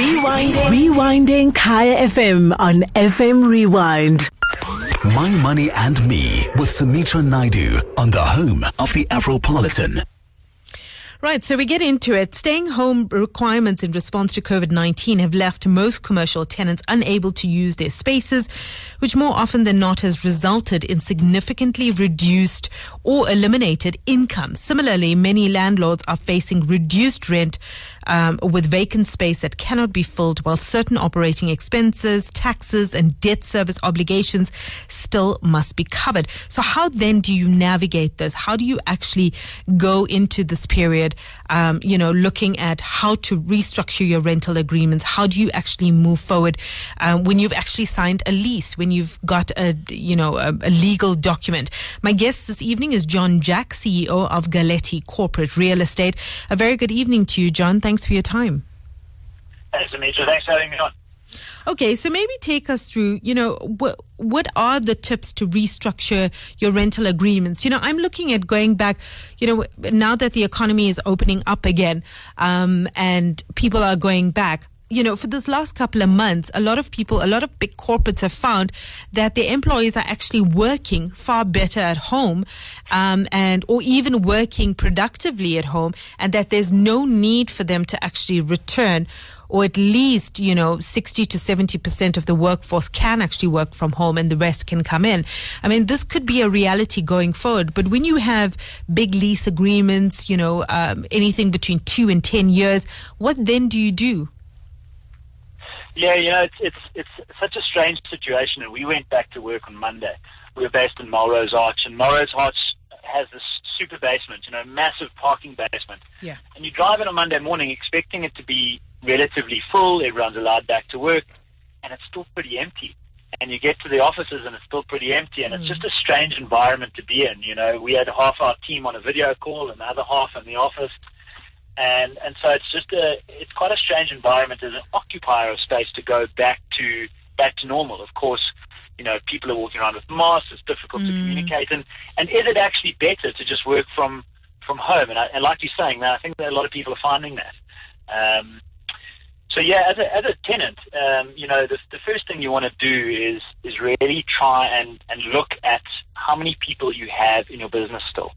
Rewinding. Rewinding Kaya FM on FM Rewind. My Money and Me with Sumitra Naidu on the home of the Afropolitan. Right, so we get into it. Staying home requirements in response to COVID 19 have left most commercial tenants unable to use their spaces, which more often than not has resulted in significantly reduced or eliminated income. Similarly, many landlords are facing reduced rent um, with vacant space that cannot be filled, while certain operating expenses, taxes, and debt service obligations still must be covered. So, how then do you navigate this? How do you actually go into this period? Um, you know, looking at how to restructure your rental agreements. How do you actually move forward um, when you've actually signed a lease? When you've got a you know a, a legal document. My guest this evening is John Jack, CEO of Galetti Corporate Real Estate. A very good evening to you, John. Thanks for your time. Thanks, Anita. Thanks for having me on. Okay, so maybe take us through, you know, what what are the tips to restructure your rental agreements? You know, I'm looking at going back, you know, now that the economy is opening up again, um, and people are going back you know, for this last couple of months, a lot of people, a lot of big corporates have found that their employees are actually working far better at home, um, and or even working productively at home, and that there's no need for them to actually return or at least, you know, 60 to 70% of the workforce can actually work from home and the rest can come in. I mean, this could be a reality going forward. But when you have big lease agreements, you know, um, anything between two and 10 years, what then do you do? Yeah, you know, it's it's it's such a strange situation, and we went back to work on Monday. We were based in Melrose Arch, and Melrose Arch has this super basement, you know, massive parking basement. Yeah. And you drive in on Monday morning expecting it to be relatively full, everyone's allowed back to work, and it's still pretty empty. And you get to the offices and it's still pretty empty, and mm. it's just a strange environment to be in. You know, we had half our team on a video call and the other half in the office and and so it's just a it's quite a strange environment as an occupier of space to go back to back to normal. Of course, you know people are walking around with masks. It's difficult mm. to communicate, and and is it actually better to just work from from home? And, I, and like you're saying, I think that a lot of people are finding that. Um, so yeah, as a, as a tenant, um, you know, the, the first thing you want to do is is really try and, and look at how many people you have in your business still.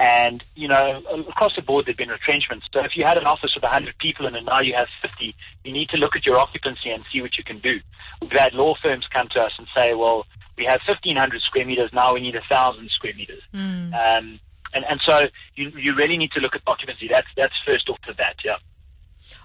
And, you know, across the board, there have been retrenchments. So if you had an office with 100 people in and now you have 50, you need to look at your occupancy and see what you can do. We've had law firms come to us and say, well, we have 1,500 square meters, now we need 1,000 square meters. Mm. Um, and, and so you, you really need to look at occupancy. That's, that's first off the bat, yeah.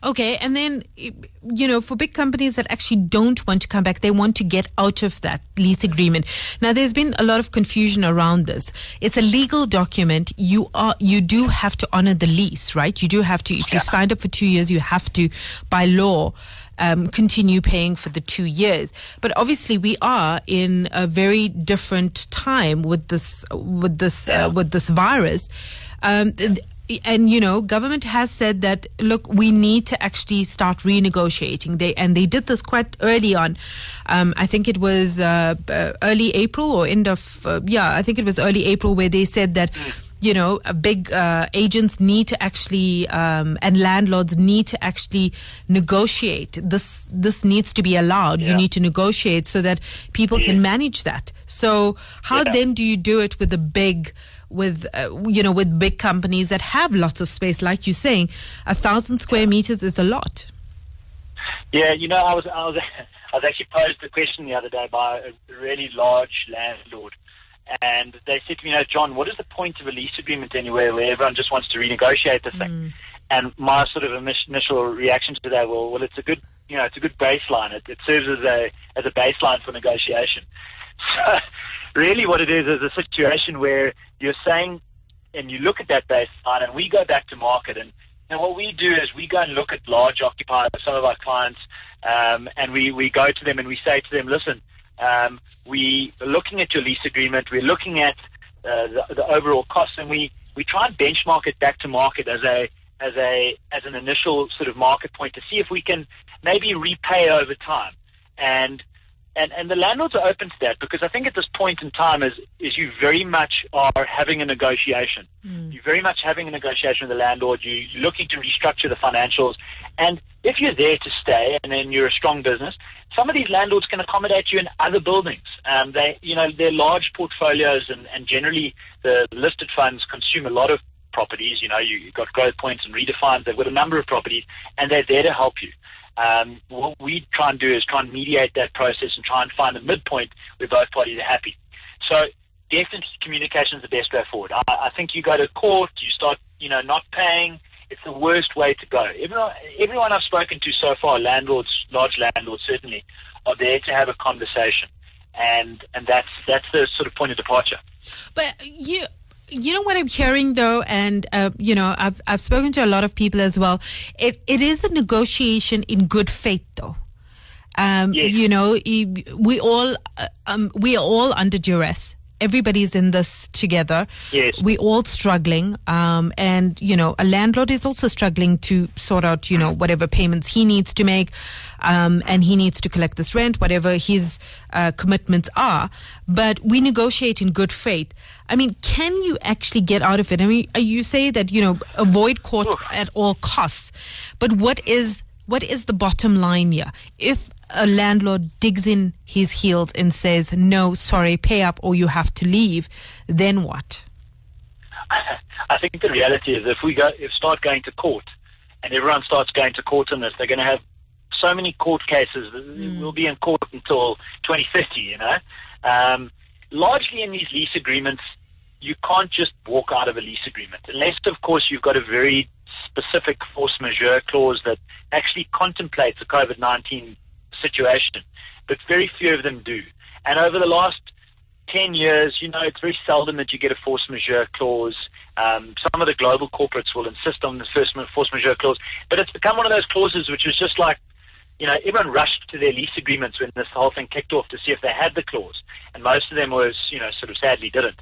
Okay, and then you know, for big companies that actually don't want to come back, they want to get out of that lease agreement. Now, there's been a lot of confusion around this. It's a legal document. You are you do have to honor the lease, right? You do have to. If you signed up for two years, you have to, by law. Um, continue paying for the two years. But obviously, we are in a very different time with this with this uh, with this virus. Um, and you know, government has said that look, we need to actually start renegotiating. They and they did this quite early on. Um, I think it was uh, uh, early April or end of uh, yeah, I think it was early April where they said that. You know, big uh, agents need to actually, um, and landlords need to actually negotiate. This this needs to be allowed. Yeah. You need to negotiate so that people yeah. can manage that. So, how yeah. then do you do it with a big with uh, you know with big companies that have lots of space like you're saying a thousand square meters is a lot. Yeah you know i was i was i was actually posed the question the other day by a really large landlord and they said to me you know john what is the point of a lease agreement anywhere where everyone just wants to renegotiate the thing? Mm. and my sort of initial reaction to that well well it's a good you know it's a good baseline. It, it serves as a as a baseline for negotiation. So really what it is is a situation where you're saying, and you look at that baseline, and we go back to market, and, and what we do is we go and look at large occupiers, some of our clients, um, and we, we go to them and we say to them, listen, um, we are looking at your lease agreement, we're looking at uh, the, the overall costs, and we, we try and benchmark it back to market as a as a as an initial sort of market point to see if we can maybe repay over time. And and, and the landlords are open to that because I think at this point in time is, is you very much are having a negotiation. You're very much having a negotiation with the landlord. You, you're looking to restructure the financials. And if you're there to stay and then you're a strong business, some of these landlords can accommodate you in other buildings. Um, they, you know, they're large portfolios and, and generally the listed funds consume a lot of properties. You know, you, you've got Growthpoints and Redefines. They've got a number of properties and they're there to help you. Um, what we try and do is try and mediate that process and try and find a midpoint where both parties are happy. So definitely communication is the best way forward. I, I think you go to court, you start, you know, not paying. It's the worst way to go. Everyone, everyone I've spoken to so far, landlords, large landlords certainly, are there to have a conversation, and and that's that's the sort of point of departure. But you, you know what I'm hearing though, and uh, you know I've I've spoken to a lot of people as well. It it is a negotiation in good faith though. Um, Yes. You know, we all uh, um, we are all under duress. Everybody's in this together. Yes. We're all struggling, um, and you know, a landlord is also struggling to sort out, you know, whatever payments he needs to make, um, and he needs to collect this rent, whatever his uh, commitments are. But we negotiate in good faith. I mean, can you actually get out of it? I mean, uh, you say that you know avoid court at all costs, but what is what is the bottom line here? If a landlord digs in his heels and says, "No, sorry, pay up or you have to leave," then what? I think the reality is if we go, if start going to court, and everyone starts going to court on this, they're going to have so many court cases. that We'll be in court until 2050. You know, um, largely in these lease agreements, you can't just walk out of a lease agreement unless, of course, you've got a very specific force majeure clause that actually contemplates a COVID 19 situation. But very few of them do. And over the last 10 years, you know, it's very seldom that you get a force majeure clause. Um, some of the global corporates will insist on the first force majeure clause, but it's become one of those clauses which is just like, you know, everyone rushed to their lease agreements when this whole thing kicked off to see if they had the clause, and most of them was, you know, sort of sadly didn't.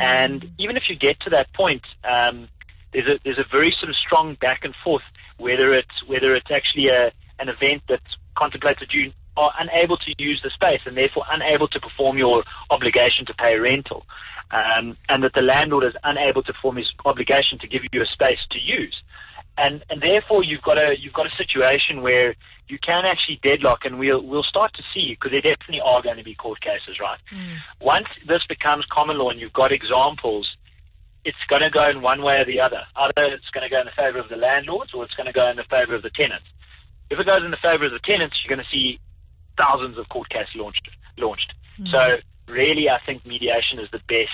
And even if you get to that point, um, there's a there's a very sort of strong back and forth whether it's whether it's actually a an event that contemplates that you are unable to use the space and therefore unable to perform your obligation to pay rental, um, and that the landlord is unable to perform his obligation to give you a space to use, and and therefore you've got a you've got a situation where you can actually deadlock, and we'll we'll start to see because there definitely are going to be court cases, right? Once this becomes common law and you've got examples it's going to go in one way or the other. Either it's going to go in the favor of the landlords or it's going to go in the favor of the tenants. If it goes in the favor of the tenants, you're going to see thousands of court cases launched. launched. Hmm. So really, I think mediation is the best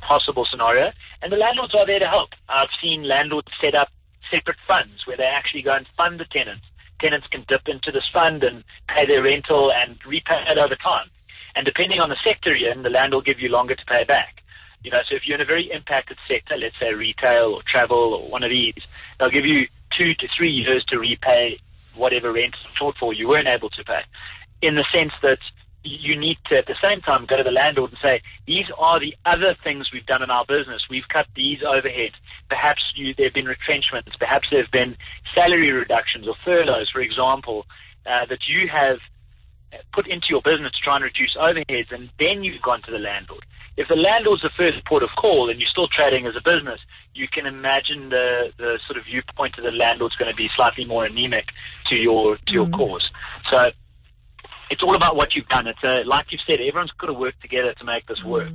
possible scenario, and the landlords are there to help. I've seen landlords set up separate funds where they actually go and fund the tenants. Tenants can dip into this fund and pay their rental and repay it over time. And depending on the sector you're in, the landlord will give you longer to pay back. You know, so if you're in a very impacted sector, let's say retail or travel or one of these, they'll give you two to three years to repay whatever rent shortfall you weren't able to pay. In the sense that you need to, at the same time, go to the landlord and say, these are the other things we've done in our business. We've cut these overheads. Perhaps you, there have been retrenchments. Perhaps there have been salary reductions or furloughs, for example, uh, that you have put into your business to try and reduce overheads, and then you've gone to the landlord. If the landlord's the first port of call and you're still trading as a business, you can imagine the, the sort of viewpoint of the landlord's going to be slightly more anemic to your to your cause. So it's all about what you've done. It's a, like you've said, everyone's got to work together to make this work.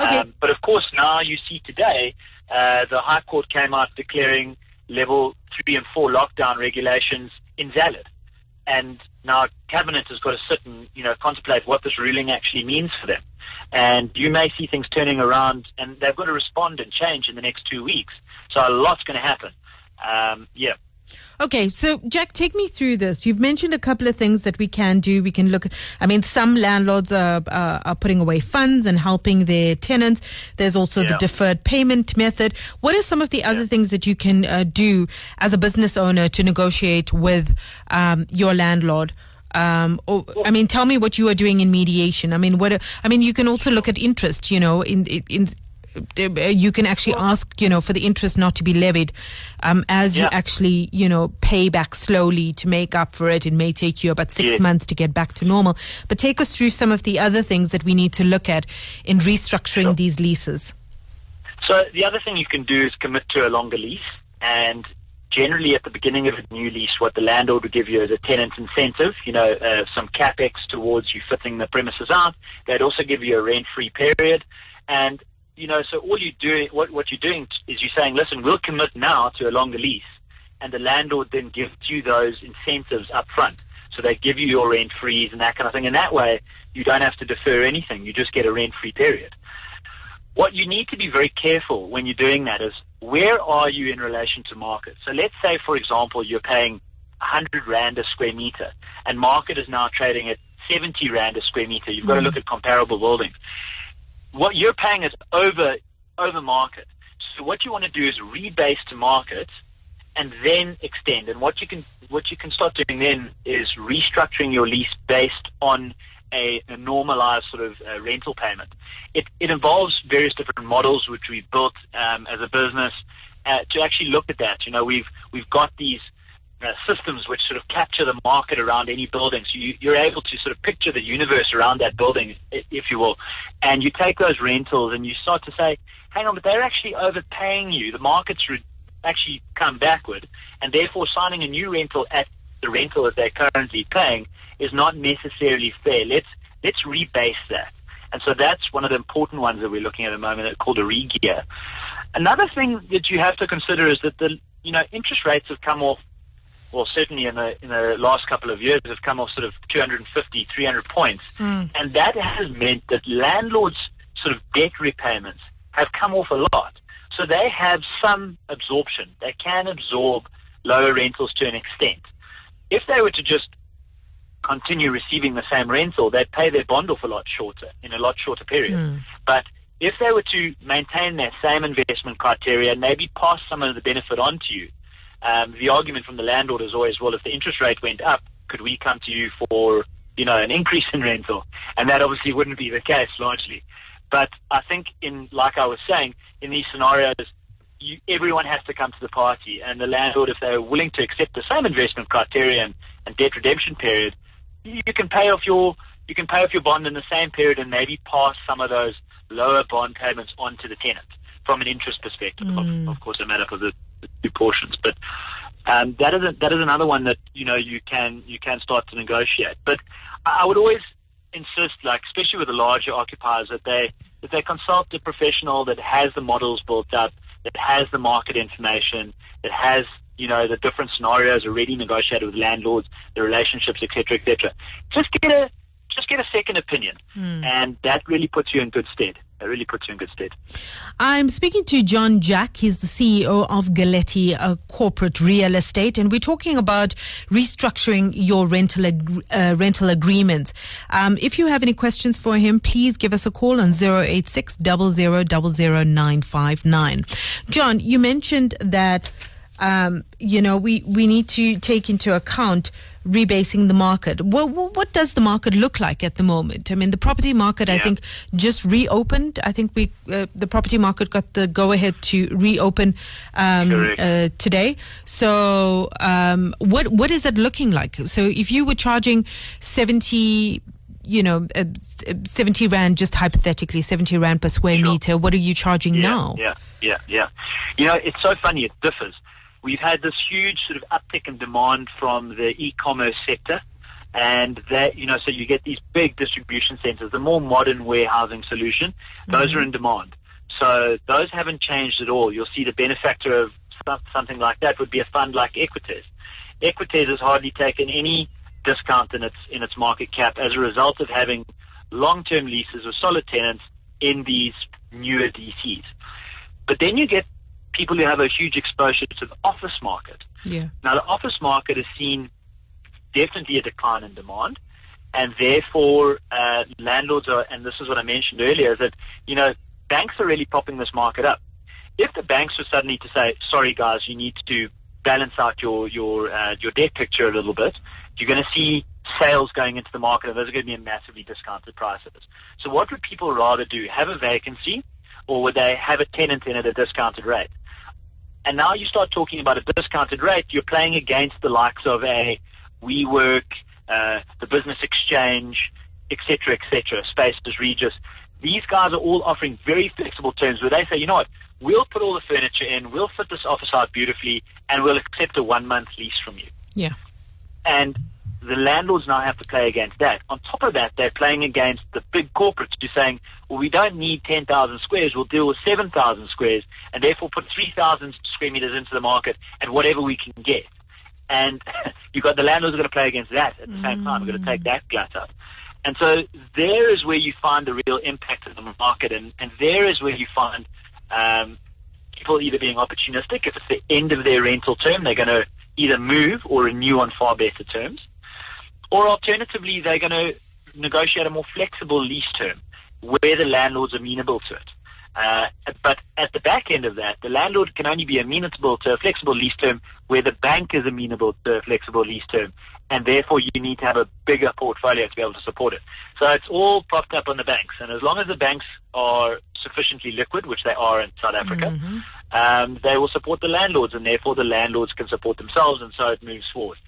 Okay. Um, but of course, now you see today, uh, the High Court came out declaring level three and four lockdown regulations invalid. And now cabinet has got to sit and you know contemplate what this ruling actually means for them. And you may see things turning around, and they've got to respond and change in the next two weeks. So a lot's going to happen. Um, yeah. Okay, so Jack, take me through this. You've mentioned a couple of things that we can do. We can look at, I mean, some landlords are, are, are putting away funds and helping their tenants. There's also the deferred payment method. What are some of the other things that you can uh, do as a business owner to negotiate with um, your landlord? Um, or, I mean, tell me what you are doing in mediation. I mean, what? I mean, you can also look at interest. You know, in in uh, you can actually ask, you know, for the interest not to be levied um, as you actually, you know, pay back slowly to make up for it. It may take you about six Yes. months to get back to normal. But take us through some of the other things that we need to look at in restructuring Sure. these leases. So the other thing you can do is commit to a longer lease, and generally at the beginning of a new lease, what the landlord would give you is a tenant incentive, you know, uh, some capex towards you fitting the premises out. They'd also give you a rent-free period, and you know, so all you do, what what you're doing is you're saying, listen, we'll commit now to a longer lease, and the landlord then gives you those incentives up front. So they give you your rent freeze and that kind of thing. And that way, you don't have to defer anything. You just get a rent free period. What you need to be very careful when you're doing that is where are you in relation to market? So let's say, for example, you're paying 100 Rand a square meter and market is now trading at 70 Rand a square meter. You've got to mm. look at comparable buildings. What you're paying is over, over market. So what you want to do is rebase to market and then extend. And what you can what you can start doing then is restructuring your lease based on a, a normalized sort of uh, rental payment. It, it involves various different models which we've built um, as a business uh, to actually look at that. You know, we've we've got these uh, systems which sort of capture the market around any building. So you, you're able to sort of picture the universe around that building, if you will. And you take those rentals and you start to say, hang on, but they're actually overpaying you. The market's re- actually come backward, and therefore signing a new rental at the rental that they're currently paying is not necessarily fair. Let's let's rebase that. And so that's one of the important ones that we're looking at at the moment, it's called a regear. Another thing that you have to consider is that the you know interest rates have come off well, certainly in the in the last couple of years, have come off sort of 250, 300 points, hmm. and that has meant that landlords' sort of debt repayments have come off a lot. So they have some absorption. They can absorb lower rentals to an extent. If they were to just continue receiving the same rental, they'd pay their bond off a lot shorter in a lot shorter period. But if they were to maintain their same investment criteria and maybe pass some of the benefit on to you, um, the argument from the landlord is always, well, if the interest rate went up, could we come to you for, you know, an increase in rental? And that obviously wouldn't be the case largely. But I think in, like I was saying, in these scenarios, you, everyone has to come to the party, and the landlord, if they're willing to accept the same investment criteria and, and debt redemption period, you can pay off your you can pay off your bond in the same period and maybe pass some of those lower bond payments on to the tenant from an interest perspective. Of, of course, they made up of the, the two portions, but um, that is a, that is another one that you know you can you can start to negotiate. But I I would always insist, like especially with the larger occupiers, that they that they consult a professional that has the models built up, that has the market information, that has you know the different scenarios already negotiated with landlords, the relationships, etc., etc. Just get a just get a second opinion, and that really puts you in good stead. That really puts you in good stead. I'm speaking to John Jack. He's the CEO of Galetti uh, Corporate Real Estate, and we're talking about restructuring your rental ag- uh, rental agreements. Um, if you have any questions for him, please give us a call on 086 959. John, you mentioned that um, you know we, we need to take into account rebasing the market. What, what, does the market look like at the moment? I mean, the property market, I think, just reopened. I think we uh, the property market got the go ahead to reopen um, uh, today. So, um, what what is it looking like? So, if you were charging seventy. You know, uh, 70 Rand, just hypothetically, 70 Rand per square Sure. meter. What are you charging yeah, now? Yeah, yeah, yeah. You know, it's so funny. It differs. We've had this huge sort of uptick in demand from the e-commerce sector, and that you know, so you get these big distribution centers, the more modern warehousing solution. Those are mm-hmm. in demand. So those haven't changed at all. You'll see the benefactor of some- something like that would be a fund like Equites. Equites has hardly taken any discount in its in its market cap as a result of having long-term leases with solid tenants in these newer DCs. But then you get people who have a huge exposure to the office market. Yeah. Now, the office market has seen definitely a decline in demand, and therefore uh, landlords are, and this is what I mentioned earlier, is that you know banks are really popping this market up. If the banks were suddenly to say, "Sorry, guys, you need to balance out your your uh, your debt picture a little bit," you're going to see sales going into the market, and those are going to be at massively discounted prices. So, what would people rather do? Have a vacancy, or would they have a tenant in at a discounted rate? And now you start talking about a discounted rate, you're playing against the likes of a WeWork, uh, the Business Exchange, etc., etc., Spaces, Regus. These guys are all offering very flexible terms where they say, you know what, we'll put all the furniture in, we'll fit this office out beautifully, and we'll accept a one month lease from you. Yeah. And the landlords now have to play against that. On top of that, they're playing against the big corporates who are saying, well, we don't need 10,000 squares, we'll deal with 7,000 squares, and therefore put 3,000 square meters into the market at whatever we can get. And you've got the landlords are going to play against that at the same time. We're going to take that glut up. And so there is where you find the real impact of the market, and, and there is where you find um, people either being opportunistic. If it's the end of their rental term, they're going to either move or renew on far better terms. Or alternatively, they're going to negotiate a more flexible lease term where the landlord's amenable to it. Uh, but at the back end of that, the landlord can only be amenable to a flexible lease term where the bank is amenable to a flexible lease term, and therefore you need to have a bigger portfolio to be able to support it. So it's all propped up on the banks, and as long as the banks are sufficiently liquid, which they are in South Africa, Mm-hmm. um, they will support the landlords, and therefore the landlords can support themselves, and so it moves forward.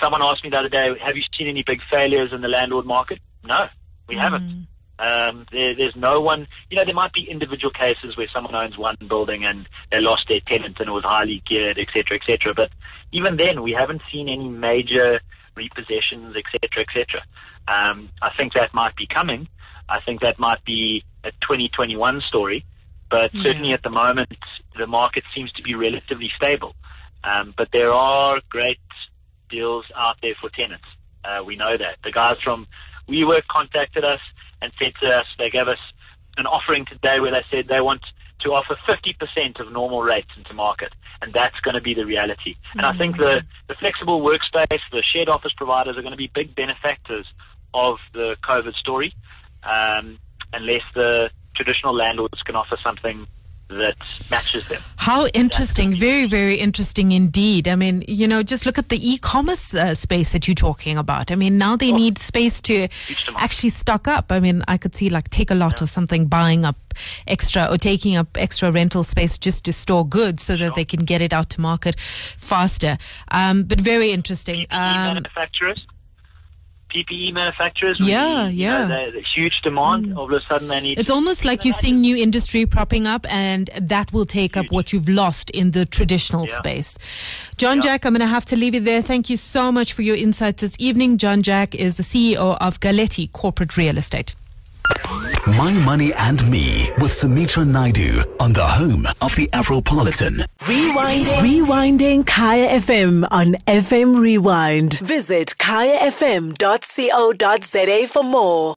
Someone asked me the other day, "Have you seen any big failures in the landlord market?" No, we haven't. Um, there, there's no one. You know, there might be individual cases where someone owns one building and they lost their tenant and it was highly geared, etc., etc. But even then, we haven't seen any major repossessions, etc., etc. Um, I think that might be coming. I think that might be a 2021 story. But certainly at the moment, the market seems to be relatively stable. Um, but there are great deals out there for tenants. Uh, we know that. The guys from WeWork contacted us and said to us, they gave us an offering today where they said they want to offer 50% of normal rates into market. And that's going to be the reality. And I think the, the flexible workspace, the shared office providers are going to be big benefactors of the COVID story, um, unless the traditional landlords can offer something that matches them. How interesting. Very, very interesting indeed. I mean, you know, just look at the e-commerce uh, space that you're talking about. I mean, now they need space to actually stock up. I mean, I could see like Takealot or something buying up extra or taking up extra rental space just to store goods so that they can get it out to market faster. Um, but very interesting. Um, manufacturers. PPE manufacturers. Yeah, you know, yeah. they- they- huge demand. Mm. All of a sudden, they need. It's almost like you're seeing new industry propping up, and that will take up what you've lost in the traditional Yeah. space. John Yeah. Jack, I'm going to have to leave it there. Thank you so much for your insights this evening. John Jack is the CEO of Galetti Corporate Real Estate. My Money and Me with Sumitra Naidu on the home of the Afropolitan. Rewinding. Rewinding Kaya FM on FM Rewind. Visit kayafm.co.za for more.